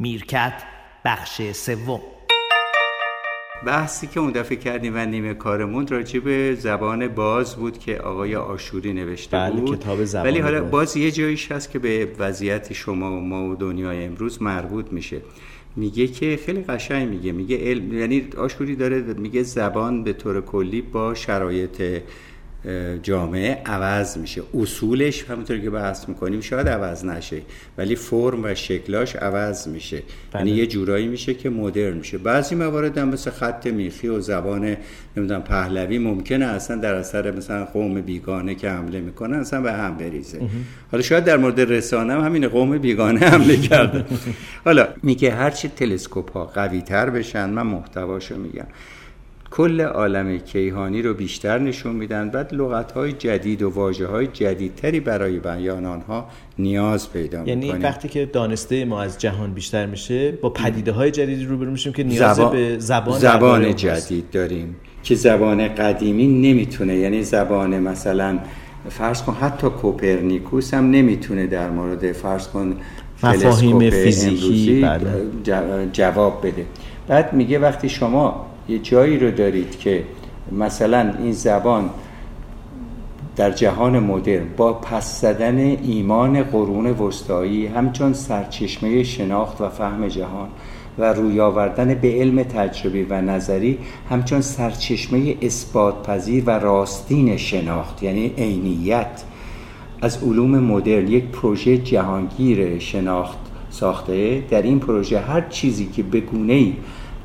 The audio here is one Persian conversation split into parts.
میرکت بخش سوم. بحثی که اون دفعه کردیم و نیمه کارمون راجع به زبان باز بود که آقای آشوری نوشته بله، بود. کتاب زبان ولی حالا باز. یه جاییش هست که به وضعیت شما و ما و دنیای امروز مربوط میشه. میگه که خیلی قشنگ میگه میگه علم یعنی آشوری داره میگه زبان به طور کلی با شرایط جامعه عوض میشه. اصولش همونطور که بحث می‌کنیم شاید عوض نشه ولی فرم و شکلاش عوض میشه. بله. یعنی یه جورایی میشه که مدرن میشه. بعضی موارد هم مثل خط میخی و زبان نمی‌دونم پهلوی ممکنه اصلا در اثر مثلا قوم بیگانه که حمله می‌کنن اصلا به هم بریزه. حالا شاید در مورد رسانه هم همین قوم بیگانه حمله کرده. حالا میگه هرچی تلسکوپ ها قوی تر بشن من محتواشو میگم. کل عالم کیهانی رو بیشتر نشون میدن بعد لغت های جدید و واجه های جدیدتری برای بیان آنها نیاز پیدا یعنی می‌کنیم وقتی که دانسته ما از جهان بیشتر میشه با پدیده های جدیدی روبرو میشیم که نیاز زبان- به زبان زبان. جدید داریم که زبان قدیمی نمی‌تونه یعنی زبان مثلا فرض کن حتی کوپرنیکوس هم نمی‌تونه در مورد فرض کن مفاهیم فیزیکی، بله. جو- جواب بده بعد میگه وقتی شما یه جایی رو دارید که مثلا این زبان در جهان مدرن با پس زدن ایمان قرون وسطایی همچون سرچشمه شناخت و فهم جهان و روی آوردن به علم تجربی و نظری همچون سرچشمه اثبات پذیر و راستین شناخت یعنی عینیت. از علوم مدرن یک پروژه جهانگیر شناخت ساخته. در این پروژه هر چیزی که به گونه‌ای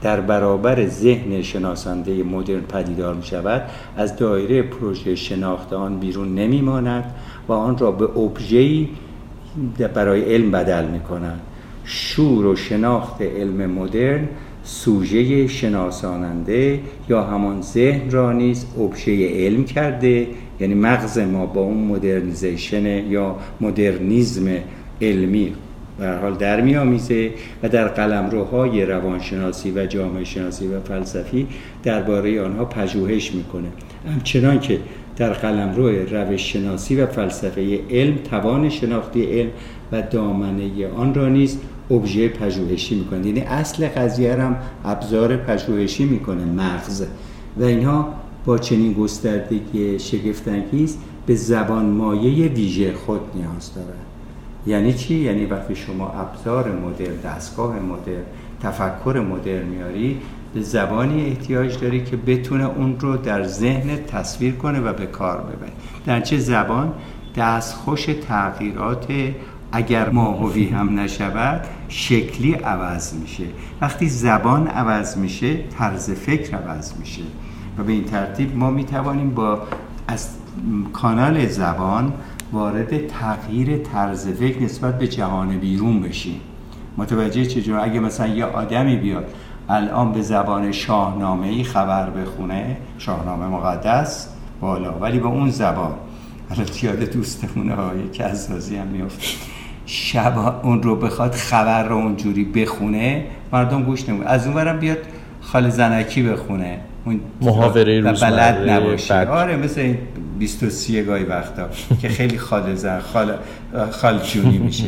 در برابر ذهن شناسنده مدرن پدیدار می شود از دایره پروژه شناخت آن بیرون نمی ماند و آن را به ابژه‌ای برای علم بدل می کنند شور و شناخت علم مدرن سوژه شناساننده یا همان ذهن را نیز ابژه علم کرده یعنی مغز ما با اون مدرنیزیشن یا مدرنیزم علمی هر حال در میآمیزه و در قلمروهای روانشناسی و جامعه شناسی و فلسفی درباره آنها پژوهش می‌کنه. همچنان که در قلمرو روش شناسی و فلسفه علم توان شناختی علم و دامنه آن را نیز ابژه پژوهشی می‌کنه یعنی اصل قضیه هم ابزار پژوهشی می‌کنه مغز. و اینها با چنین گستردگی شگفتانگیز به زبان مایه ویژه خود نیاز دارند. یعنی چی؟ یعنی وقتی شما ابزار مدرن دستگاه مدرن تفکر مدرن میاری به زبانی احتیاج داری که بتونه اون رو در ذهن تصویر کنه و به کار ببره. در چه زبان؟ دستخوش تغییرات اگر ماهوی هم نشود شکلی عوض میشه. وقتی زبان عوض میشه طرز فکر عوض میشه. و به این ترتیب ما می‌توانیم با از کانال زبان وارد تغییر طرز فکر نسبت به جهان بیرون بشیم. متوجه چجور اگه مثلا یه آدمی بیاد الان به زبان شاهنامه ای خبر بخونه شاهنامه مقدس بالا ولی به اون زبان. الان یاد دوستمون آقای کزازی هم میفته شب اون رو بخواد خبر رو اونجوری بخونه مردم گوش نمون از اونورم بیاد خال زنکی بخونه. اون محاوره و روزمره، بلد نباشه بد. آره مثل این 23 گاهی وقتا که خیلی خال زن خال خال جونی میشه.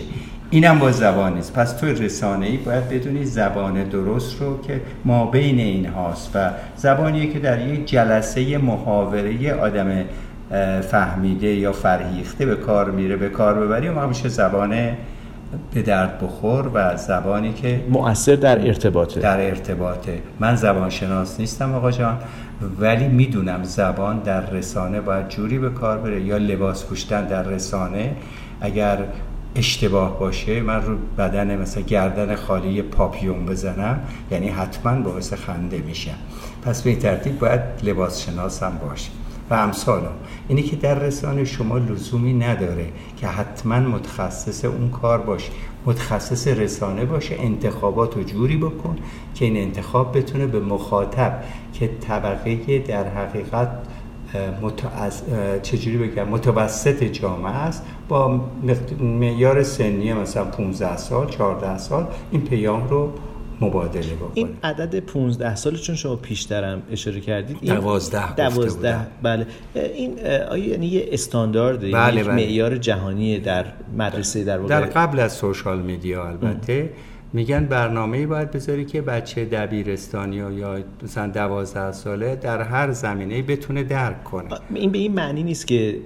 اینم با زبان نیست. پس تو رسانه ای باید بدونی زبان درست رو که ما بین این هاست و زبانیه که در یک جلسه محاوره آدم فهمیده یا فرهیخته به کار میره به کار ببری اون میشه زبان به درد بخور و زبانی که مؤثر در ارتباطه. در ارتباطه. من زبان شناس نیستم آقا جان ولی می‌دونم زبان در رسانه باید جوری به کار بره یا لباس پوشتن در رسانه. اگر اشتباه باشه من رو بدن مثلا گردن خالی پاپیون بزنم یعنی حتما باعث خنده میشم. پس به این ترتیب باید لباس شناس هم باشه و امثال. اینی که در رسانه شما لزومی نداره که حتما متخصص اون کار باشه متخصص رسانه باشه انتخابات رو جوری بکن که این انتخاب بتونه به مخاطب که طبقه در حقیقت متعز... چجوری بگم متوسط جامعه است با معیار سنی مثلا 15 سال 14 سال این پیام رو مبادله بکنه این عدد 15 سال چون شما پیشترم اشاره کردید این دوازده گفته دوازده. بودم. بله. این آیا یعنی یه استاندارد بله، یک بله. معیار جهانی در مدرسه در واقع در قبل از سوشال میدیا البته میگن برنامه باید بذاری که بچه دبیرستانی یا مثلا دوازده ساله در هر زمینه بتونه درک کنه. این به این معنی نیست که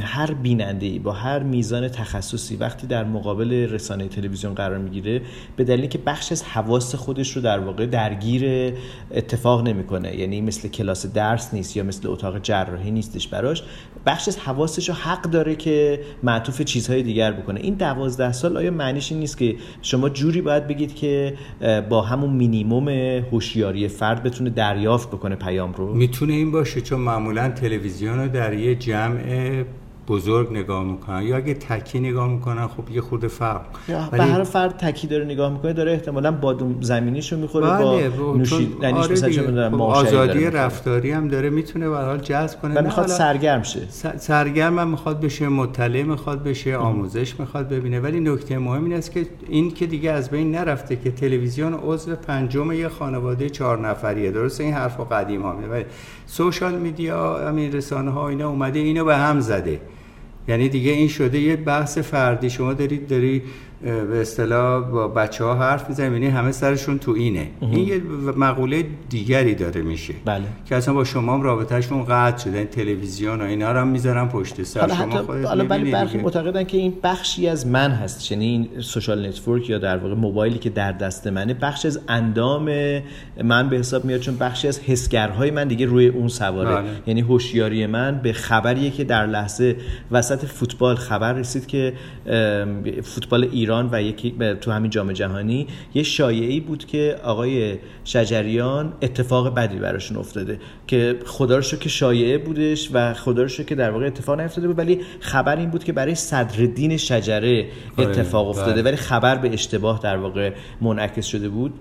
هر بیننده ای با هر میزان تخصصی وقتی در مقابل رسانه تلویزیون قرار می‌گیره به دلیلی که بخش از حواس خودش رو در واقع درگیر اتفاق نمی‌کنه. یعنی مثل کلاس درس نیست یا مثل اتاق جراحی نیستش براش. بخش از حواسش رو حق داره که معطوف چیزهای دیگر بکنه. این دوازده سال آیا معنیش این نیست که شما جوری باید بگید که با همون مینیموم هوشیاری فرد بتونه دریافت بکنه پیام رو؟ می‌تونه این باشه چون معمولا تلویزیون رو در یه جمع بزرگ نگاه می‌کنن یا اگه تکی نگاه می‌کنن خب یه خورده فرق. به هر فرد تکی داره نگاه می‌کنه داره احتمالا بادوم زمینیشو می‌خوره بله با نوشیدنیش آره خب آزادی رفتاری هم داره می‌تونه به حال جذب کنه. و می‌خواد سرگرم شه. سرگرم هم می‌خواد بشه مطلع می‌خواد بشه آموزش می‌خواد ببینه. ولی نکته مهم این است که این که دیگه از بین نرفته که تلویزیون عضو پنجم یه خانواده چهار نفریه. درسته؟ این حرفو قدیم ها ولی social media همین رسانه ها اینا اومده اینو به هم زده. یعنی دیگه این شده یه بحث فردی. شما دارید داری به اصطلاح با بچه ها حرف می‌زنیم یعنی همه سرشون تو اینه. این یه مقوله دیگری داره میشه. بله. که اصلا با شما هم رابطهشون قطع شده. این تلویزیون و اینا رو هم می‌ذارن پشت سر. حالا شما حتی حالا ولی برخی معتقدن که این بخشی از من هست. یعنی این social network یا در واقع موبایلی که در دست منه بخش از اندام من به حساب میاد چون بخشی از حسگرهای من دیگه روی اون سواره. بله. یعنی هوشیاری من به خبریه که در لحظه وسط فوتبال خبر رسید که فوتبال ایران و یکی تو همین جام جهانی یه شایعی بود که آقای شجریان اتفاق بدی براشون افتاده که خدا رو که شایعه بودش و خدا رو که در واقع اتفاق نیفتاده بود ولی خبر این بود که برای صدرالدین شجره آره، اتفاق افتاده بله. ولی خبر به اشتباه در واقع منعکس شده بود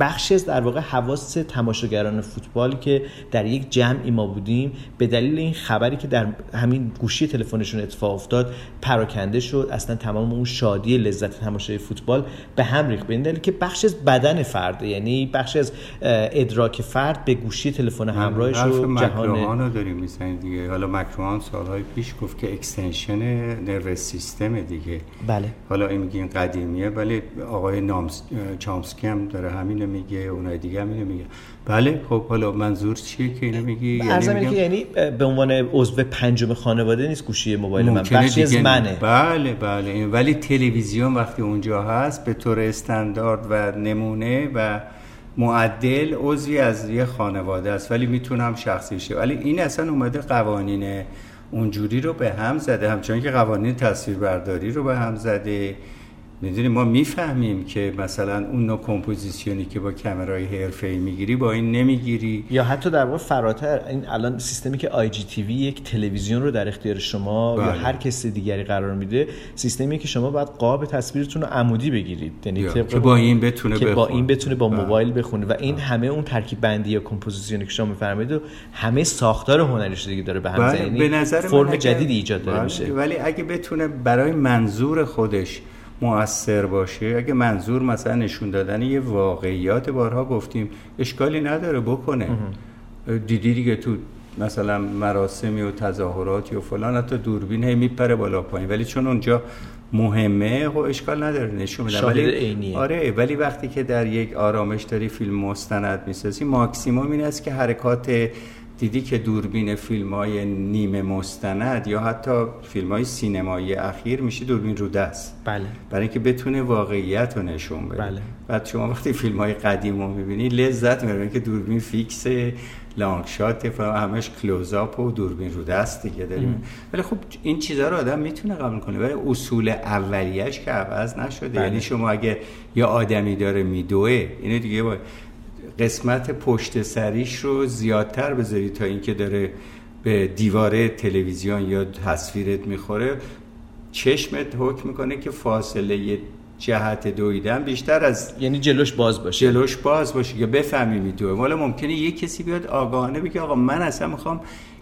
بخشی از در واقع حواس تماشاگران فوتبال که در یک جمعی ما بودیم به دلیل این خبری که در همین گوشی تلفنشون اتفاق افتاد پراکنده شد. اصلا تمام اون شادی لذت تماشای فوتبال به هم ریخت. به این دلیل که بخش از بدن فرد یعنی بخش از ادراک فرد به گوشی تلفن همراهش رو جهان رو داریم می‌زنیم دیگه. حالا مک‌لوهان سالهای پیش گفت که extension نرو سیستم دیگه. بله. حالا این میگین قدیمیه ولی آقای نامس چامسکی هم داره هم همینو میگه اونای دیگه همینو میگه. بله خب حالا منظور چیه که اینو میگی؟ یعنی میگم... که یعنی به عنوان عضو پنجم خانواده نیست گوشی موبایل من. بخشی از منه. بله بله. ولی تلویزیون وقتی اونجا هست به طور استاندارد و نمونه و معدل عضوی از یه خانواده است. ولی می‌تونم شخصی شه ولی این اصلا اومده قوانین اونجوری رو به هم زده. همچنان که قوانین تصویربرداری رو به هم زده. می‌دونی ما می‌فهمیم که مثلا اون نوع کمپوزیسیونی که با کمرای حرفه‌ای می‌گیری با این نمی‌گیری یا حتی در واقع فراتر این الان سیستمی که IGTV یک تلویزیون رو در اختیار شما بله. یا هر کسی دیگری قرار میده سیستمی که شما باید قاب تصویرتون رو عمودی بگیرید یعنی که با این بتونه که با این بتونه با بله. موبایل بخونه و این بله. همه اون ترکیب بندی یا کمپوزیسیونی که شما میفرمایید و همه ساختار هنریش دیگه داره به هم بله. یعنی به نظر فرم جدیدی ایجاد داره میشه ولی اگه بتونه برای منظور خودش مؤثر باشه. اگه منظور مثلا نشون دادن یه واقعیات بارها گفتیم اشکالی نداره بکنه. دیدی دیگه تو مثلا مراسمی و تظاهراتی و فلان حتی دوربین هی میپره بالا پایین. ولی چون اونجا مهمه خب اشکال نداره. نشون میدن ولی آره ولی وقتی که در یک آرامش داری فیلم مستند می‌سازی ماکسیموم این است که حرکات دیدی که دوربین فیلم های نیمه مستند یا حتی فیلم های سینمایی اخیر میشه دوربین رو دست؟ بله. برای اینکه بتونه واقعیت رو نشون بده. بله. بعد شما وقتی فیلم های قدیم رو می‌بینی لذت می‌بینی که دوربین fix long shot همش close-up و دوربین رو دست دیگه داریم. ولی خب این چیزها رو آدم می‌تونه قبول کنه. ولی اصول اولیش که عوض نشده. بله. یعنی شما اگه یه آدمی داره میدوه اینو دیگه باید قسمت پشت سریش رو زیادتر بذاری تا اینکه داره به دیواره تلویزیون یا تصویرت می‌خوره. چشمت حکم می‌کنه که فاصله جهت دویدن بیشتر از یعنی جلوش باز باشه. جلوش باز باشه. که بفهمی میدوه والا ممکنه یه کسی بیاد آگاهانه بگه آقا من اصلا می‌خوام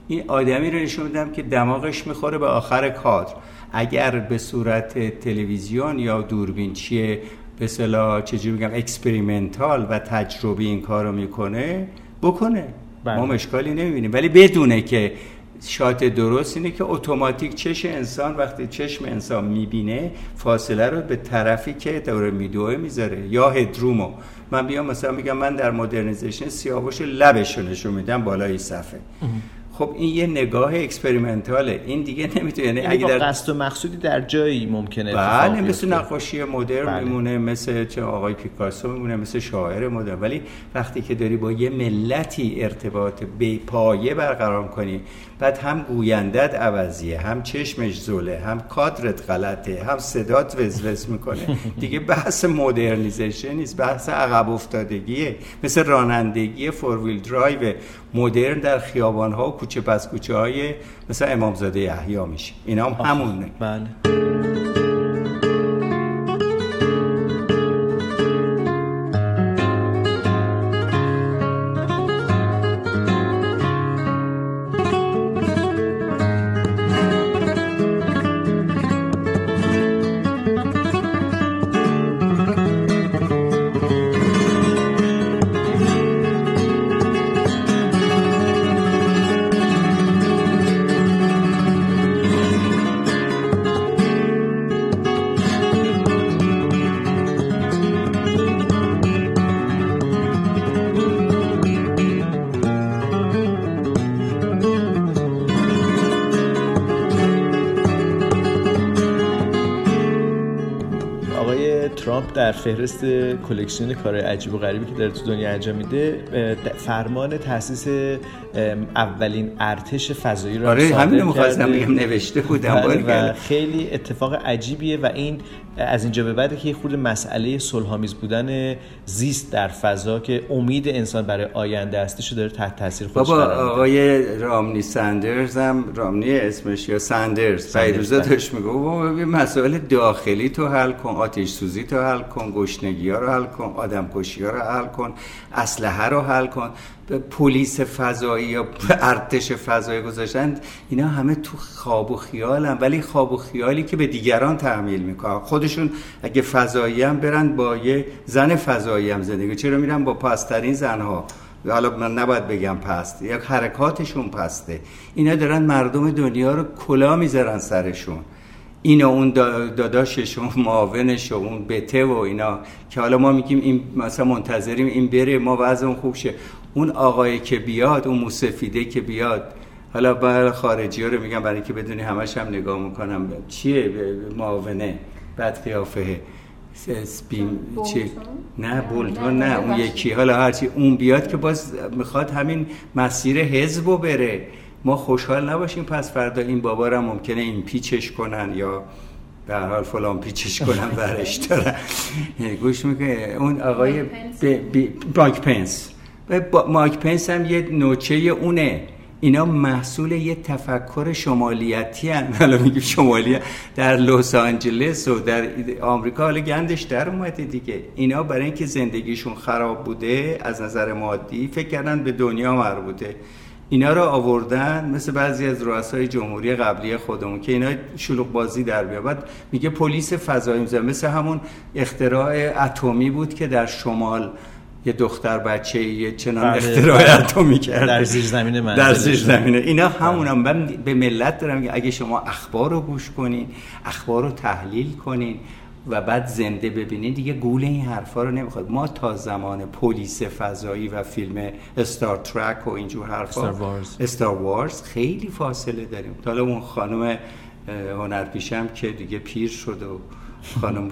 این آدمی رو نشون بدم که دماغش می‌خوره به آخر کادر. اگر به صورت تلویزیون یا دوربین چیه به اصطلاح چجوری بگم experimental و تجربی این کارو می‌کنه بکنه. بله. ما مشکالی نمی‌بینیم. ولی بدونه که shot درست اینه که اتوماتیک چش انسان وقتی چشم انسان می‌بینه فاصله رو به طرفی که داره میدوه می‌ذاره. یا headroom و من بیام مثلا میگم من در modernization سیاوش لبش نشون میدم بالای صفحه. خب این یه نگاه experimental ه. این دیگه نمی‌تونه یعنی اگه در قصد و مقصودی در جایی ممکنه بله مثل نقاشی مدرن بله. میمونه مثل چه آقای پیکاسو میمونه مثل شاعر مدرن. ولی وقتی که داری با یه ملتی ارتباط پایه برقرار کنی بعد هم گویندت عوضیه هم چشمش زله هم کادرت غلطه هم صدات وزوز می‌کنه. دیگه بحث modernization نیست بحث عقب افتادگیه. مثل رانندگی four wheel drive مدرن در خیابان ها و کوچه پس کوچه های مثل امامزاده یحیی میشه. اینا هم همونه. بله. در فهرست collection کار عجیب و غریبی که داره تو دنیا انجام میده فرمان تاسیس اولین ارتش فضایی را آره همین می‌خواستم بگم نوشته بودم بله و خیلی اتفاق عجیبیه و این از اینجا به بعد که خود مسئله صلحآمیز بودن زیست در فضا که امید انسان برای آینده هستش داره تحت تاثیر خودش بابا آقای رامنی ساندرز هم رامنی اسمش یا ساندرز فیروزه بله. داشت میگه بابا مسائل داخلی تو حل کن آتش سوزی تو حل کن گشنگی ها رو حل کن آدم کشی ها رو حل کن اسلحه رو حل کن پلیس فضایی یا ارتش فضایی گذاشتن اینا همه تو خواب و خیالن. ولی خواب و خیالی که به دیگران تحمیل می‌کنن. خودشون اگه فضایی هم برن با یه زن فضایی هم زندگی. چرا میرن؟ با پاسترین زنها. حالا من نباید بگم پست یا حرکاتشون پسته. اینا دارن مردم دنیا رو کلا می‌ذارن سرشون. اینا اون داداشش و معاونش و اون بته و اینا. که حالا ما میگیم این مثلا منتظریم این بره ما اون خوب شه. اون آقای که بیاد اون موسفیده که بیاد. حالا بر خارجی ها رو میگم برای اینکه بدونی همش هم نگاه می‌کنم. چیه؟ معاونه. بعد قیافه. سپیم چی نه بولتون نه اون یکی. حالا هرچی اون بیاد که باز می‌خواد همین مسیر حزب بره. ما خوشحال نباشیم. پس فردا این بابا را ممکنه این پیچش کنن یا به حال فلان پیچش کنن برش دارن. گوش می‌کنه اون آقای مایک پنس. مایک پنس هم یه نوچه اونه. اینا محصول یه تفکر شمالیتی هن. حالا میگیم شمالی در لس آنجلس و در آمریکا. حالا گندش در اومده دیگه. اینا برای اینکه زندگیشون خراب بوده از نظر مادی فکر کردن به دنیا مربوطه. اینا رو آوردن مثل بعضی از رؤسای جمهوری قبلی خودمون که اینا شلوغ بازی در بیاد میگه پلیس فضایی مثل همون اختراع اتمی بود که در شمال یه دختر بچه یه چنان بله. اختراع اتمی کرد در زیر زمین من در زیر زمینه. اینا همونم. من به ملت دارم که اگه شما اخبار رو گوش کنین اخبار رو تحلیل کنین و بعد زنده ببینید دیگه گول این حرفا رو نمی‌خواد. ما تا زمان پلیس فضایی و فیلم استار ترک و اینجور حرفا استار وارز استار وارز خیلی فاصله داریم. حالا اون خانم هنرپیشم که دیگه پیر شد و خانم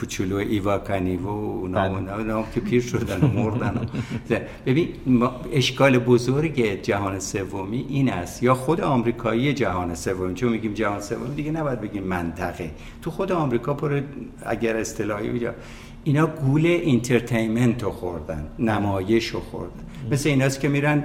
کوچولو ایوا کنیو و اونا, بله. اونا, که پیر شدن و مردن. ببین اشکال بزرگ جهان سومی این است. یا خود آمریکایی جهان سومی چون میگیم جهان سومی دیگه نباید بگیم منطقه. تو خود آمریکا پر اگر اصطلاحی اینا گول entertainment رو خوردن نمایش رو خوردن. مثل ایناست که میرن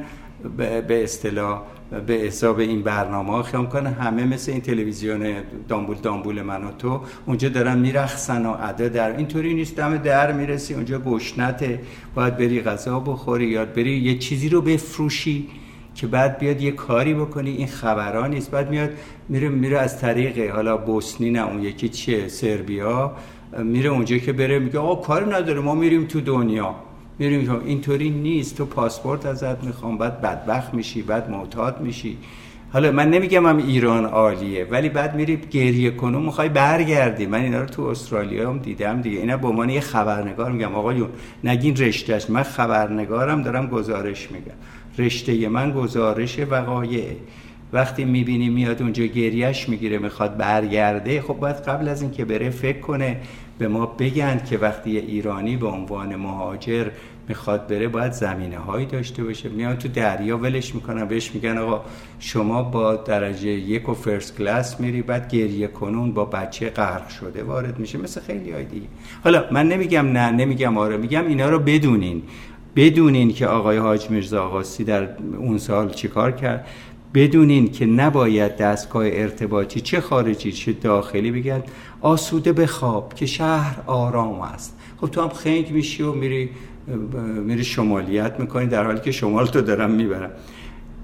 به اصطلاح به حساب این برنامه ها خیام کنه. همه مثل این تلویزیون دامبول دامبول من و تو اونجا دارن میرخصن و عده در اینطوری نیست. دم در می‌رسی اونجا گشنته باید بری غذا بخوری یاد بری یه چیزی رو بفروشی که بعد بیاد یه کاری بکنی. این خبران نیست. بعد میاد میره میره از طریق حالا بوسنی نه اون یکی چیه؟ سربیا. میره اونجا که بره میگه آقا کاری نداره. ما میریم تو دنیا. میریم اینطوری نیست. تو پاسپورت ازت می‌خوام. بعد بدبخت میشی بعد معتاد میشی. حالا من نمیگم هم ایران عالیه ولی بعد میری گریه کنو می‌خوای برگردی. من اینا رو تو استرالیا هم دیدم دیگه. اینا به عنوان یه خبرنگار میگم. آقایون نگین رشتهش من خبرنگارم دارم گزارش میگم. رشته من گزارش وقایع. وقتی می‌بینی میاد اونجا گریهش می‌گیره می‌خواد برگرده خب باید قبل از اینکه بره فکر کنه به ما بگن که وقتی ایرانی به عنوان مهاجر می‌خواد بره باید زمینه هایی داشته باشه. میان تو دریا ولش می‌کنن بهش میگن آقا شما با درجه یک و فرست کلاس میری بعد گریه کنون با بچه غرق شده وارد میشه. مثل خیلی های دیگه. حالا من نمیگم نه نمیگم آره میگم اینا رو بدونین. بدونین که آقای حاج میرزا آقاسی در اون سال چیکار کرد. بدونین که نباید دستگاه ارتباطی چه خارجی چه داخلی بگن. آسوده بخواب که شهر آرام است. خب تو هم خنگ میشی و میری میری شمالیت می‌کنی در حالی که شمال تو دارم می‌برم.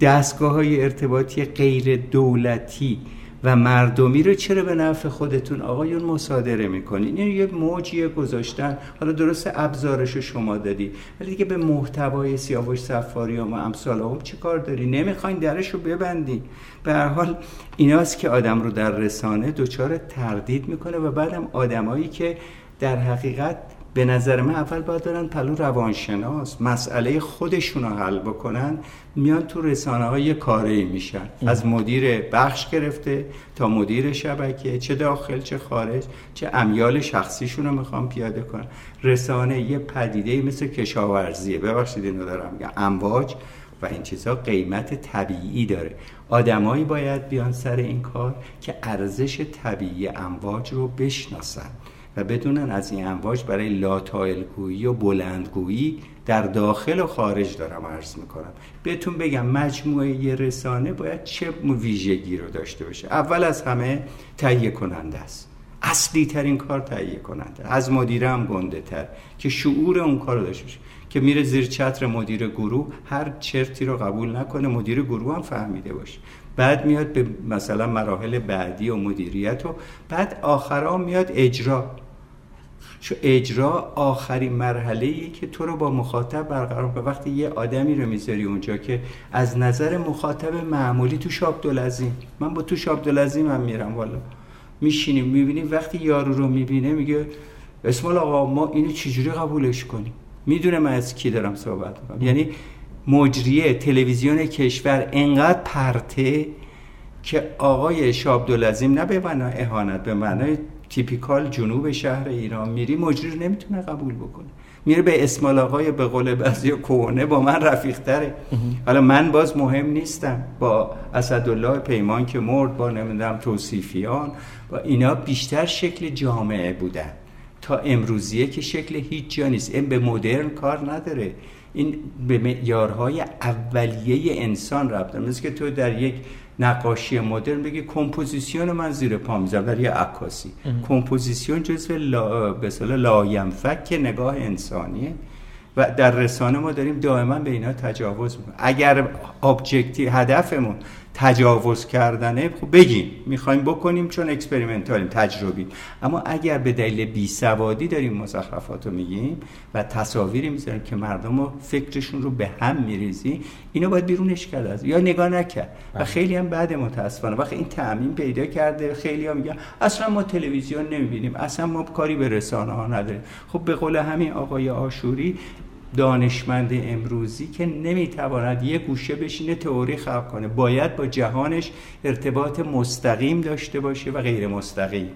دستگاه های ارتباطی غیر دولتی و مردمی رو چرا به نفع خودتون آقایون مصادره می‌کنین؟ این یه موجیه گذاشتن. حالا درست ابزارش شما دادی ولی دیگه به محتوای سیاوش سفاری و امثال هم چه کار داری؟ نمی‌خواین درش رو ببندی به هر حال ایناست که آدم رو در رسانه دچار تردید می‌کنه و بعدم آدمایی که در حقیقت به نظر من اول باید دارن پلو روانشناس مسئله خودشون رو حل بکنن میان تو رسانه های کاری میشن. از مدیر بخش گرفته تا مدیر شبکه چه داخل چه خارج چه امیال شخصیشون رو می‌خوام پیاده کنن. رسانه یه پدیده مثل کشاورزیه. ببخشید اینو دارم میگم. امواج و این چیزها قیمت طبیعی داره. آدمایی باید بیان سر این کار که ارزش طبیعی امواج رو بشناسن. و بدونن از این امواج برای لاتایلگویی و بلندگویی در داخل و خارج دارم عرض می‌کنم. بهتون بگم مجموعه یه رسانه باید چه ویژگی رو داشته باشه. اول از همه تهیه کننده است. اصلی ترین کار تهیه کننده. از مدیره هم گنده تر که شعور اون کار رو داشته باشه. که میره زیر چتر مدیر گروه هر چرتی رو قبول نکنه مدیر گروه هم فهمیده باشه. بعد میاد به مثلا مراحل بعدی و مدیریت و بعد آخرا میاد اجرا. چون اجرا آخرین مرحله ای که تو رو با مخاطب برقرار به وقتی یه آدمی رو می‌ذاری اونجا که از نظر مخاطب معمولی تو شاب دلزیم من با تو شاب دلزیم هم میرم والا. میشینیم می‌بینیم وقتی یارو رو می‌بینه میگه اسم آقا ما اینو چجوری قبولش کنیم؟ می‌دونه من از کی دارم صحبت می‌کنم. یعنی مجریه تلویزیون کشور انقدر پرته که آقای شاب دلزیم نه به معنای اهانت به معنای تیپیکال جنوب شهر ایران میری مجری نمی‌تونه قبول بکنه. میره به اسمال آقای به قول بعضی کوهنه با من رفیق تره. حالا من باز مهم نیستم. با اسدالله پیمان که مرد با نمی‌دونم توصیفیان با اینا بیشتر شکل جامعه بودن. تا امروزیه که شکل هیچ جا نیست. این به مدرن کار نداره. این به معیارهای اولیه انسان رفت مثل که تو در یک نقاشی مدرن بگی کمپوزیسیون من زیر پا می‌ذارم در یه عکاسی. کمپوزیسیون جزو لا به لاینفک نگاه انسانیه و در رسانه ما داریم دائما به اینا تجاوز می‌کنیم. اگر objective هدفمون تجاوز کردنه خب بگیم می‌خوایم بکنیم چون experimental ایم تجربی. اما اگر به دلیل بی سوادی داریم مزخرفات رو میگیم و تصاویری می‌ذاریم که مردم رو فکرشون رو به هم میریزه اینو باید بیرونش کرد یا نگاه نکرد. و بله. خیلی هم بعد متاسفانه وقتی این تعمیم پیدا کرده خیلی ها میگن اصلا ما تلویزیون نمی‌بینیم اصلا ما کاری به رسانه ها نداریم. خب به قول همین آقای آشوری دانشمند امروزی که نمی‌تواند یه گوشه بشینه تئوری خلق کنه. باید با جهانش ارتباط مستقیم داشته باشه و غیر مستقیم.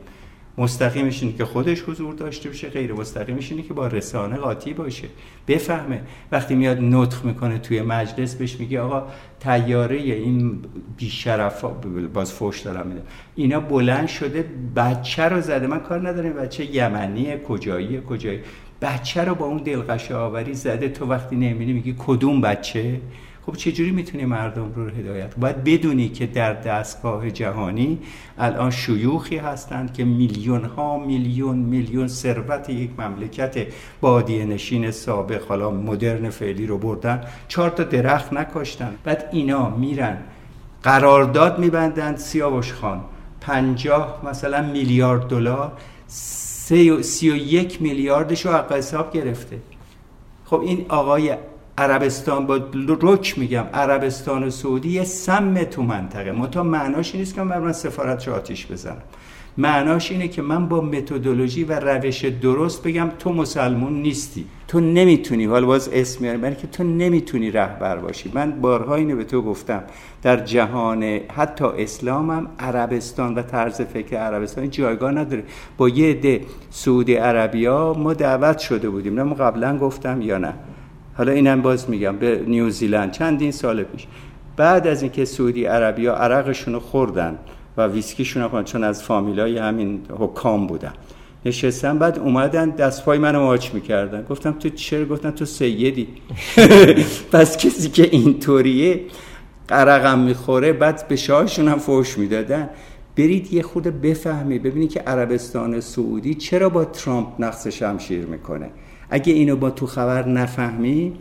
مستقیمش اینه که خودش حضور داشته باشه غیر مستقیمش اینه که با رسانه قاطی باشه. بفهمه. وقتی میاد نطخ می‌کنه توی مجلس بهش میگه آقا تیاره این بیشرف باز فوش دارم میده. اینا بلند شده بچه رو زده. من کار ندارم بچه یمنی کجایی کجایی. بچه رو با اون دلقشه آوری زده. تو وقتی نمی‌دونی میگی کدوم بچه؟ خب چجوری می‌تونی مردم رو هدایت باید بدونی که در دستگاه جهانی الان شیوخی هستند که میلیون ها میلیون میلیون ثروت یک مملکت بادیه نشین سابق حالا مدرن فعلی رو بردن چهار تا درخت نکاشتن. بعد اینا میرن قرارداد میبندن. سیاوش خان پنجاه مثلا میلیارد دلار سی و یک میلیاردش رو حساب گرفته. خب این آقای عربستان با رک میگم عربستان سعودی یه سم تو منطقه. متا معناش نیست که من سفارت آتیش بزنم. معناش اینه که من با متدولوژی و روش درست بگم تو مسلمون نیستی. تو نمی‌تونی حالا باز اسم میاری برای که تو نمی‌تونی رهبر باشی. من بارها اینو به تو گفتم. در جهان حتی اسلام هم عربستان و طرز فکر عربستان جایگاه نداره. با یه عده سعودی عربیا ما دعوت شده بودیم. نه قبلا گفتم یا نه. حالا اینم باز میگم به نیوزیلند. چندین سال پیش. بعد از اینکه سعودی عربیا عرقشون رو خوردن و ویسکیشون رو چون از فامیلای همین حکام بودن. نشستم بعد اومدن دست پای منو ماچ می‌کردن. گفتم تو چرا؟ گفتن تو سیدی. پس کسی که اینطوریه قرقم می‌خوره بعد به شاهشون هم فوش می‌دادن. برید یه خود بفهمی ببینید که عربستان سعودی چرا با ترامپ نقص شمشیر می‌کنه. اگه اینو با تو خبر نفهمی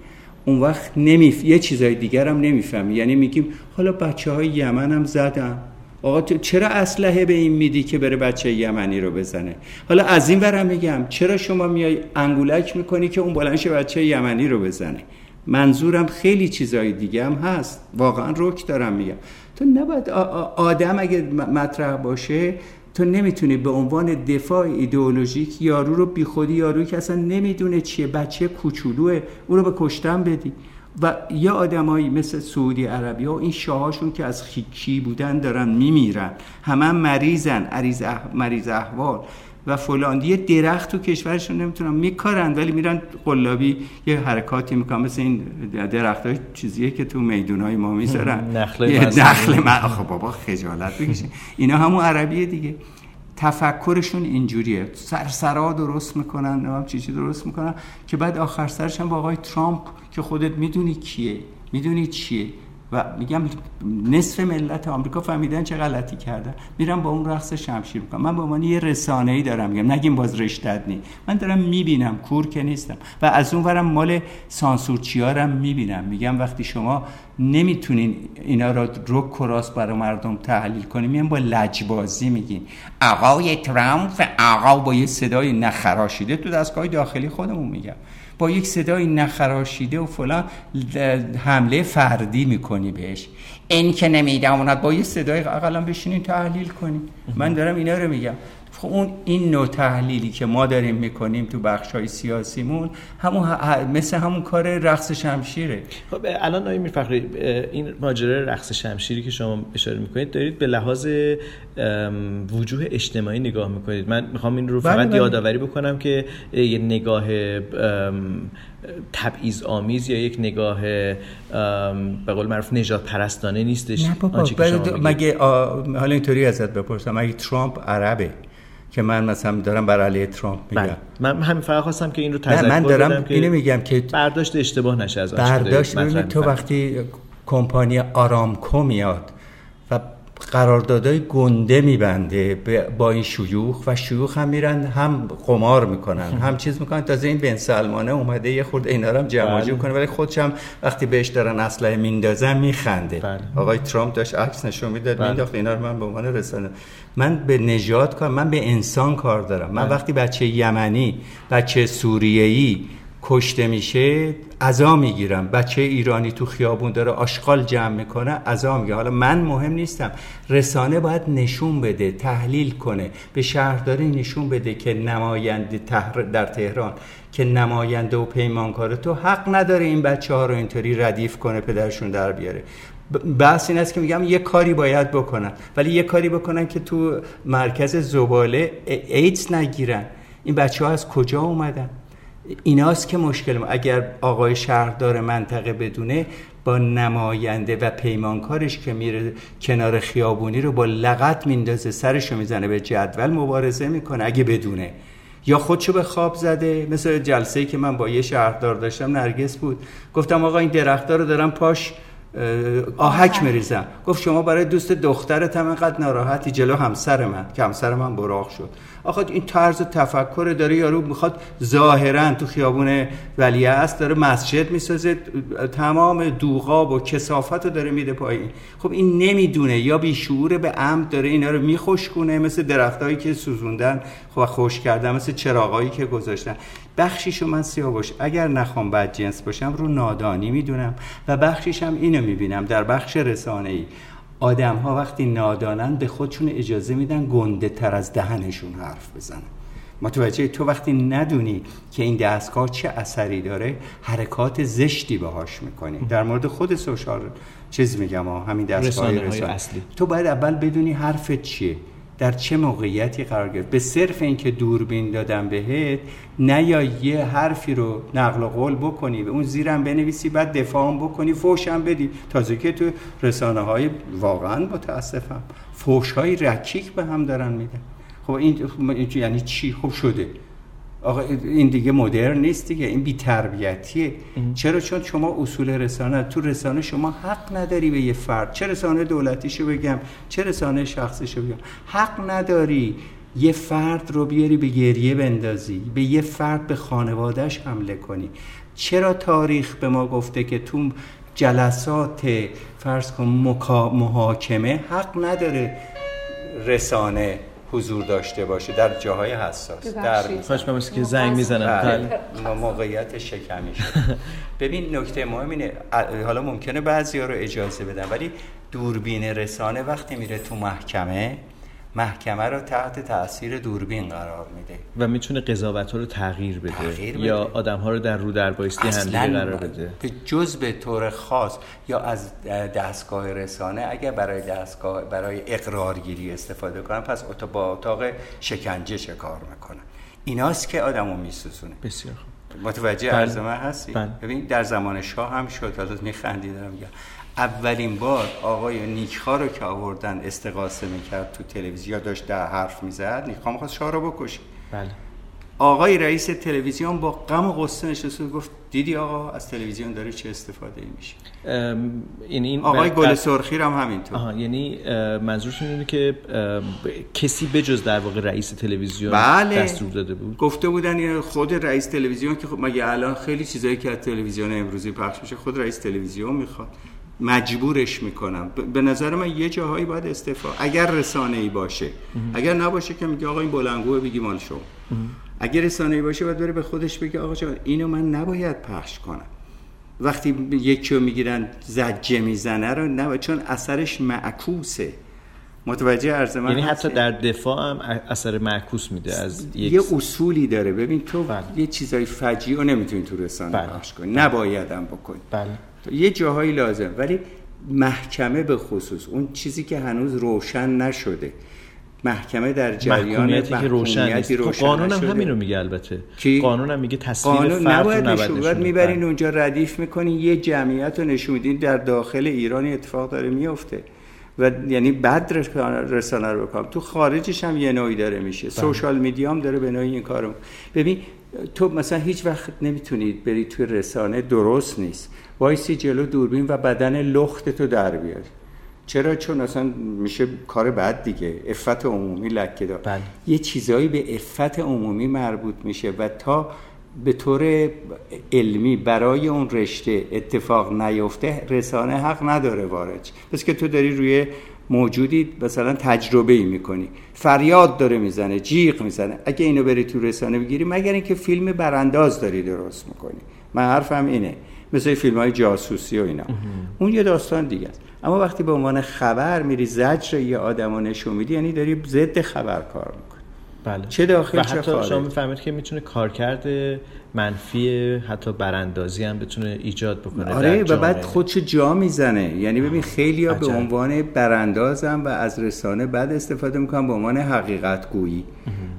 اون وقت نمیف... یه چیزای دیگر هم نمی‌فهمی. یعنی میگیم حالا بچه های یمن هم زدن. آقا تو چرا اسلحه به این میدی که بره بچه یمنی رو بزنه؟ حالا از این برم میگم چرا شما میای انگولک می‌کنی که اون بلنش بچه یمنی رو بزنه؟ منظورم خیلی چیزای دیگه هم هست. واقعا رک دارم میگم. تو نباید آدم اگه مطرح باشه تو نمی‌تونی به عنوان دفاع ایدئولوژیک یارو رو بیخودی یارو که اصلا نمی‌دونه چیه بچه کوچولوه او رو به کشتن بدی. و یه آدمایی مثل سعودی عربی ها این شاهاشون که از خیکی بودن دارن میمیرن. همه مریضن مریض احوال. و فلان. یه درخت تو کشورشون نمی‌تونن میکارن ولی میرن قلابی یه حرکاتی می‌کنن. مثل این درخت های چیزیه که تو میدون های ما می‌ذارن. نخل نخل من آخه بابا خجالت بکشین. اینا همون عربیه دیگه. تفکرشون اینجوریه. سرسرا درست می‌کنن هم چیزی درست می‌کنن. که بعد آخر سرش هم با آقای ترامپ که خودت می‌دونی کیه می‌دونی چیه. و میگم نصف ملت آمریکا فهمیدن چه غلطی کردن. میرم با اون رقص شمشیر می‌کنم من به عنوان یه رسانه ای دارم میگم. نگیم باز رشتت نی. من دارم می‌بینم. کور که نیستم. و از اون ورم مال سانسورچیارم می‌بینم. میگم وقتی شما نمی‌تونین اینا را رک کراس برای مردم تحلیل کنیم میگم با لجبازی میگین. آقای ترامپ آقا با یه صدای نخراشیده تو دستگاه داخلی خودمون میگم. با یک صدای نخراشیده و فلان حمله فردی می‌کنی بهش. این که نمیدواند با یه صدای اقلا بشینین تحلیل کنیم من دارم اینا رو میگم. خب اون این نوع تحلیلی که ما داریم می‌کنیم تو بخش های سیاسیمون همون مثل همون کار رقص شمشیره. خب الان آقای میرفخری این ماجرای رقص شمشیری که شما اشاره می‌کنید دارید به لحاظ وجوه اجتماعی نگاه می‌کنید. من می‌خوام این رو بله، فقط بله. یادآوری بکنم که یه نگاه تبعیض آمیز یا یک نگاه به قول معروف نجات پرستانه نیستش؟ نه بابا مگه حالا اینطوری ازت بپرسم مگه ترامپ عربه؟ که من مثلا دارم بر علیه ترامپ میگم بله. من همین فقط خواستم که این رو تذکر من دارم اینو میگم که برداشت اشتباه نشه از برداشت تو وقتی کمپانی آرامکو میاد و قراردادهای گنده میبنده با این شیوخ و شیوخ هم میرن هم قمار می‌کنن هم چیز می‌کنن تازه این بن سلمانه اومده یه خورده اینا رو هم جمع بله. کنه ولی خودش هم وقتی بهش دارن اسلحه میندازن میخنده بله. آقای ترامپ داشت عکس نشون می‌داد بله. مینداخت اینا رو من به عنوان رسانه من به نجات کار من به انسان کار دارم. من بله. وقتی بچه یمنی بچه سوریه‌ای کشته میشه عزا می‌گیرم. بچه ایرانی تو خیابون داره آشغال جمع می‌کنه عزا میگه. حالا من مهم نیستم. رسانه باید نشون بده تحلیل کنه. به شهرداری نشون بده که نماینده در تهران که نماینده و پیمانکار تو حق نداره این بچه ها رو اینطوری ردیف کنه پدرشون در بیاره. بحث این است که میگم یه کاری باید بکنن. ولی یه کاری بکنن که تو مرکز زباله ایدز نگیرن. این بچه ها از کجا اومدن؟ ایناست که مشکل ما. اگر آقای شهردار منطقه بدونه با نماینده و پیمانکارش که میره کنار خیابونی رو با لغت میندازه سرشو می‌زنه به جدول مبارزه می‌کنه اگه بدونه. یا خودشو به خواب زده. مثل جلسه که من با یه شهردار داشتم نرگس بود. گفتم آقا این درختار رو دارم پاش آهک میریزم گفت شما برای دوست دخترت هم اینقدر ناراحتی جلو همسر من. که همسر من براق شد. آخه این طرز تفکر داره یارو می‌خواد ظاهرا تو خیابون ولیه است داره مسجد می‌سازه تمام دوغاب و کسافت رو داره میده پایین. خب این نمی‌دونه یا بیشعور به عمد داره اینا رو میخوشکونه مثل درختهایی که سوزوندن خب خوش کردن مثل چراغایی که گذاشتن. بخشیشو من سیاوش اگر نخوام بد جنس باشم رو نادانی می‌دونم و بخشیشم اینو می‌بینم در بخش رسانه ای آدم ها وقتی نادانن به خودشون اجازه میدن گنده تر از دهنشون حرف بزنن. متوجه تو وقتی ندونی که این دستگاه چه اثری داره حرکات زشتی باهاش می‌کنی. در مورد خود سوشال چیز میگم همین دستگاه رسانه. اصلی. تو باید اول بدونی حرفت چیه. در چه موقعیتی قرار گرفت؟ به صرف اینکه دوربین دادم بهت نه یا یه حرفی رو نقل و قول بکنی به اون زیرم بنویسی بعد دفاعم بکنی فوشم بدی. تازه که تو رسانه های واقعا متاسفم فوش های رکیک به هم دارن میدن. خب این یعنی چی؟ خوب شده. آقا این دیگه مدرن نیست دیگه این بی‌تربیتیه. چرا؟ چون شما اصول رسانه تو رسانه شما حق نداری به یه فرد. چه رسانه دولتیشو بگم چه رسانه شخصیشو بگم. حق نداری یه فرد رو بیاری به گریه بندازی به یه فرد به خانوادهش حمله کنی. چرا تاریخ به ما گفته که تو جلسات فرض کن محاکمه حق نداره رسانه حضور داشته باشه. در جاهای حساس. در خوش که زنگ می‌زنم. بله. موقعیت شکمی شد. ببین نکته مهم اینه حالا ممکنه بعضی ها رو اجازه بدن ولی دوربین رسانه وقتی میره تو محکمه محکمه رو تحت تاثیر دوربین قرار میده. و می‌تونه قضاوت رو تغییر بده, تغییر بده. یا آدم ها رو در رو در بایستی قرار بده. به جز به طور خاص یا از دستگاه رسانه اگر برای دستگاه برای اقرارگیری استفاده کنن پس با اتاق شکنجه چه کار می‌کنن؟ ایناست که آدمو میسوزونه. بسیار خوب. متوجه بله. عرض من هستی؟ بله. ببین در زمان شاه هم شد. حالا میخندیدم میگم. اولین بار آقای نیکخا رو که آوردن استقاسه می‌کرد تو تلویزیون داشت در حرف می‌زد نیکخا می‌خواست شاه رو بکشه. بله. آقای رئیس تلویزیون با غم و غصه نشسته گفت دیدی آقا از تلویزیون داره چه استفاده ای میشه این آقای گل سرخی هم همینطور. آها یعنی منظورشون اینه که کسی بجز در واقع رئیس تلویزیون بله. دستور داده بود؟ گفته بودن خود رئیس تلویزیون که خب مگه الان خیلی چیزایی که از تلویزیون امروزی پخش میشه خود رئیس تلویزیون می‌خواد. مجبورش می‌کنم. به نظر من یه جاهایی باید استفا اگر رسانه ای باشه اگر نباشه که میگه آقا این بلنگو بگی مال شما. اگر رسانه ای باشه باید بره به خودش بگه آقا جان اینو من نباید پخش کنم. وقتی یکی رو می‌گیرن زجه می‌زنه رو نه چون اثرش معکوسه. متوجه عرض من یعنی حتی در دفاع هم اثر معکوس میده از یک یه اصولی داره. ببین تو بله. یه چیزای فجی رو نمی‌تونی تو رسانه بله. پخش کنی. نبایدم بکنی. بله. یه جاهایی لازم ولی محکمه به خصوص. اون چیزی که هنوز روشن نشده. محکمه در جریان محکومیتی که روشن نیست. خب قانون هم همین رو میگه البته. کی؟ قانون هم میگه تصویر قانون فرد نباید نشون می‌برین بله. اونجا ردیف می‌کنین یه جمعیت رو نشون میدین در داخل ایران اتفاق داره میفته. و یعنی بد رسانه رو بکنم تو خارجش هم یه نوعی داره میشه. بله. سوشال میدیا هم داره به نوعی این کارو. ببین تو مثلا هیچ وقت نمی‌تونید بری توی رسانه درست نیست. وایسی جلو دوربین و بدن لخت تو در بیاری. چرا؟ چون اصلا میشه کار بد دیگه. افت عمومی لکه دار. بله. یه چیزایی به افت عمومی مربوط میشه و تا به طور علمی برای اون رشته اتفاق نیفته رسانه حق نداره وارد پس که تو داری روی موجودی مثلا تجربه ای می‌کنی. فریاد داره می‌زنه جیغ می‌زنه. اگه اینو بری تو رسانه بگیری مگر اینکه فیلم برانداز داری درست می‌کنی. من حرفم اینه. مثل فیلم های جاسوسی و اینا. اون یه داستان دیگه است. اما وقتی به عنوان خبر میری زجر یه آدم نشون میدی یعنی داری ضد خبر کار می‌کنی بله. چه داخل و چه حتی شما می‌فهمید که می‌تونه کارکرد منفی حتی براندازی هم بتونه ایجاد بکنه آره و بعد خودشو جا می‌زنه. یعنی ببین خیلی ها به عنوان براندازم و از رسانه بعد استفاده می‌کنن به عنوان حقیقت گویی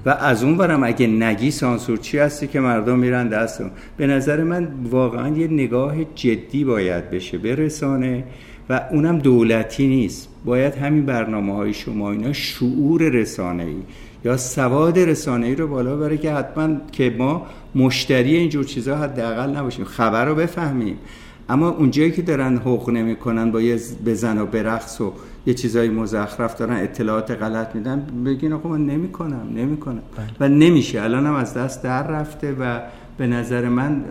و از اون برم اگه نگی سانسور چی هستی که مردم میرن دستم به نظر من واقعا یه نگاه جدی باید بشه به رسانه و اونم دولتی نیست. باید همین برنامه های شما اینا شعور رسانه ای یا سواد رسانه ای رو بالا بره که حتما که ما مشتری اینجور چیزها حداقل نباشیم خبر رو بفهمیم. اما اونجایی که دارن حقوق نمی‌کنن با یه بزن و برقص و یه چیزای مزخرف دارن اطلاعات غلط میدن بگین آقا من نمی‌کنم نمی‌کنم. و نمیشه. الانم از دست در رفته و به نظر من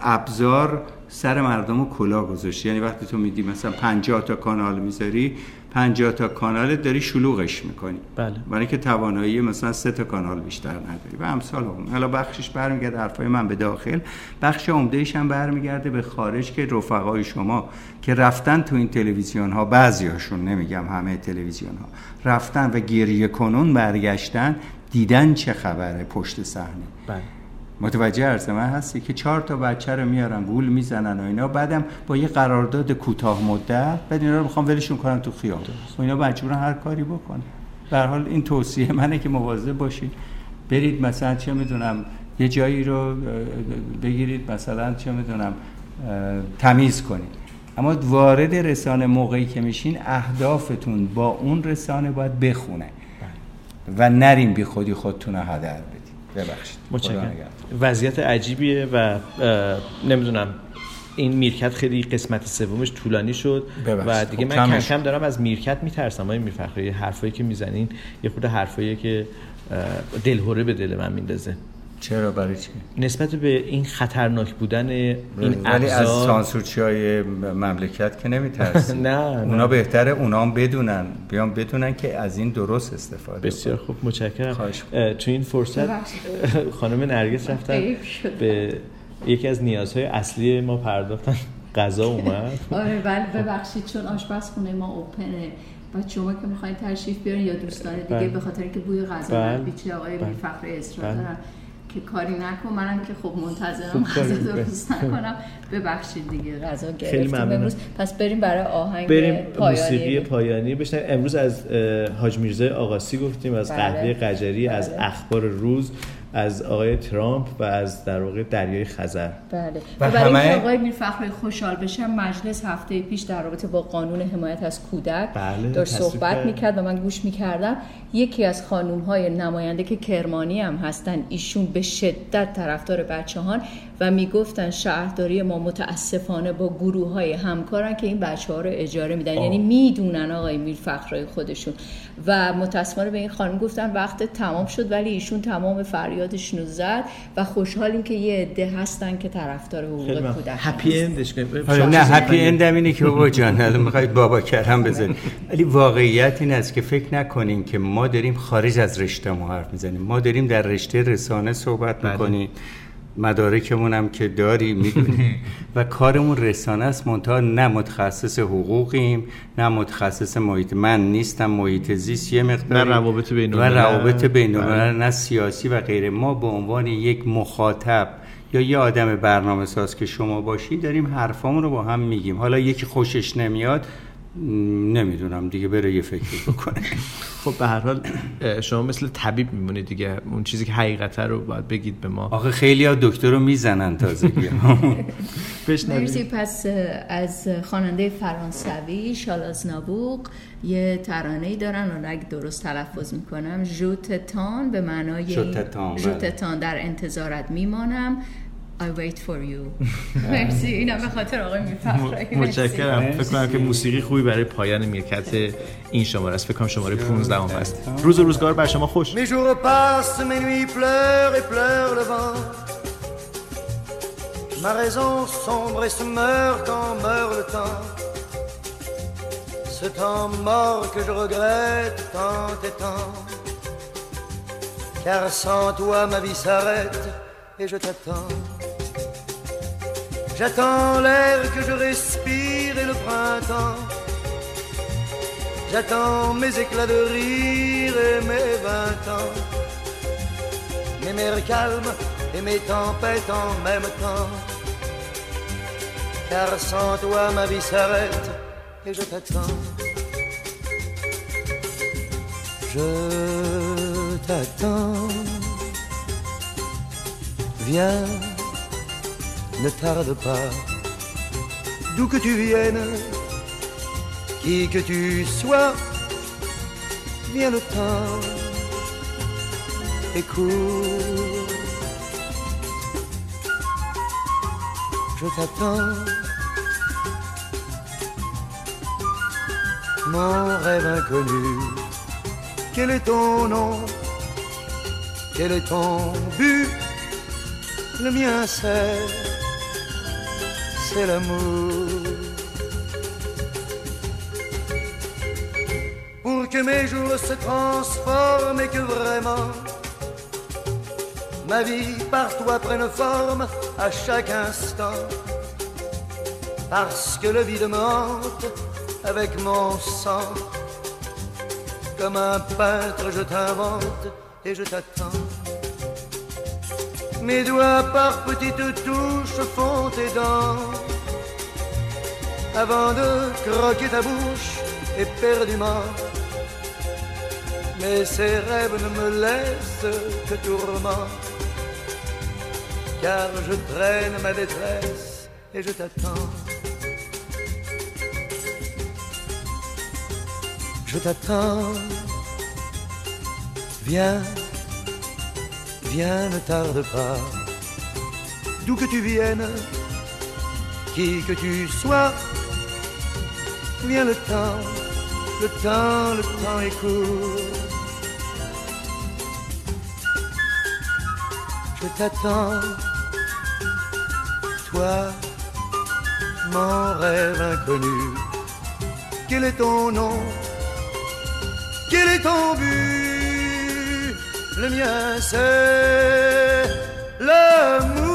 ابزار سر مردم رو کلا گذاشته یعنی وقتی تو میدی مثلا 50 تا کانال می‌ذاری 50 تا کانال داری شلوغش می‌کنی. بله. برای که توانایی مثلا سه تا کانال بیشتر نداری. و امثال هم. حالا بخشش برمیگرده حرفای من به داخل. بخش عمدهش هم برمیگرده به خارج که رفقای شما که رفتن تو این تلویزیون ها بعضیاشون نمیگم همه تلویزیون ها رفتن و گریه کنون برگشتن دیدن چه خبره پشت صحنه. بله. متوجه عرض من هستی که چهار تا بچه رو میارن گول می‌زنن و اینا. بعدم با یه قرارداد کوتاه مدت بعد اینا رو می‌خوام ولشون کنم تو خیابون. و اینا مجبورن هر کاری بکنن. به حال این توصیه منه که مواظب باشید برید مثلا چه می‌دونم یه جایی رو بگیرید مثلا چه می‌دونم تمیز کنید. اما وارد رسانه موقعی که میشین اهدافتون با اون رسانه باید بخونه. و نریم بی خودی خودتون رو هدر بدید ببخشید. متشکرم. وضعیت عجیبیه و نمی‌دونم این میرکت خیلی قسمت سومش طولانی شد و دیگه خب من کم کم دارم از میرکت میترسم های میرفخری حرفایی که می‌زنین یه خود حرفایی که دلهوره به دل من میندازه. چرا برای چی؟ نسبت به این خطرناک بودن این ولی از سانسورچی های مملکت که نمیترسیم نه اونا بهتره اونا هم بدونن بیان بدونن که از این درست استفاده بسیار خوب متشکرم. تو این فرصت خانم نرگس رفتن به یکی از نیازهای اصلی ما پرداختن. غذا اومد. آره بله ببخشید چون آشپزخونه ما اوپنه و شما که می‌خواین تشریف بیارین یا دوستان دیگه به خاطر که بوی غذا بله. بیچه آقای بله. فخر اصرار بله. دارن که کاری نکن. منم که خب منتظرم غذا درست نکنم. ببخشید دیگه. غذا گرفتیم امروز. پس بریم برای آهنگ بریم پایانی. موسیقی پایانی. بشنویم. امروز از حاج میرزا آقاسی گفتیم از بله. قهوه قجری از بله. اخبار روز از آقای ترامپ و از در واقع دریای خزر. بله. و و برای همه- آقای میرفخری خوشحال بشم مجلس هفته پیش در رابطه با قانون حمایت از کودک بله، داشت صحبت کرد. می‌کرد و من گوش می‌کردم. یکی از خانوم های نماینده که کرمانی هم هستن ایشون به شدت طرفدار بچه هان و می‌گفتن شهرداری ما متاسفانه با گروه های همکارن که این بچه ها رو اجاره میدن. یعنی می‌دونن آقای میرفخرای خودشون. و متاسفانه به این خانم گفتن وقت تمام شد ولی ایشون تمام فریادشون رو زد و خوشحالیم که یه عده هستن که طرفدار حقوق. کودک هپی اندش آره نه هپی اندم اینه که بابا جان الان می‌خواید بابا کرم بزنید ولی واقعیت این است که فکر نکنین که ما داریم خارج از رشته ما حرف می‌زنیم ما داریم در رشته رسانه صحبت بله. می‌کنیم مدارکمون هم که داری می‌دونی و کارمون رسانه است منتها نه متخصص حقوقیم نه متخصص محیط من نیستم محیط زیست یه مقدار نه روابط بین و. روابط بین بله. نه سیاسی و غیره ما به عنوان یک مخاطب یا یه آدم برنامه ساز که شما باشی داریم حرفامون رو با هم میگیم حالا یکی خوشش نمیاد نمی‌دونم دیگه بره یه فکری بکنه. خب به هر حال شما مثل طبیب میمونید دیگه. اون چیزی که حقیقته رو باید بگید به ما. آخه خیلی ها دکتر رو می‌زنن تازگی. مرسی. پس از خواننده فرانسوی شالاز نابوق یه ترانه دارن و اگه درست تلفظ می‌کنم. ژوتتان به معنای ژوتتان، بله. ژوتتان در انتظارت میمانم. I wait for you مرسی اینم به خاطر آقای میرفخرایی متشکرم فکر کنم که موسیقی خوبی برای پایان میرکت این شماره است فکر کنم شماره 15 هم هست روز و روزگار بر شما خوش Mes jours passent, mes nuits pleurent et pleure le vent. Ma raison sombre et se meurt quand meurt le temps. Ce temps mort que je regrette tant et tant. Car sans toi ma vie s'arrête et je t'attends. J'attends l'air que je respire et le printemps. J'attends mes éclats de rire et mes vingt ans. Mes mers calmes et mes tempêtes en même temps. Car sans toi ma vie s'arrête et je t'attends. Je t'attends. Viens, ne tarde pas. D'où que tu viennes, qui que tu sois, viens le temps et cours. Je t'attends, mon rêve inconnu. Quel est ton nom? Quel est ton but? Le mien c'est, c'est l'amour. Pour que mes jours se transforment et que vraiment ma vie par toi prenne forme à chaque instant. Parce que le vide monte avec mon sang. Comme un peintre, je t'invente et je t'attends. Mes doigts par petites touches font tes dents. Avant de croquer ta bouche éperdument. Mais ces rêves ne me laissent que tourment. Car je traîne ma détresse et je t'attends. je t'attends. Viens, viens, ne tarde pas. D'où que tu viennes, qui que tu sois, viens le temps, le temps, le temps est court. Je t'attends, toi, mon rêve inconnu. Quel est ton nom? Quel est ton but? Le mien c'est l'amour.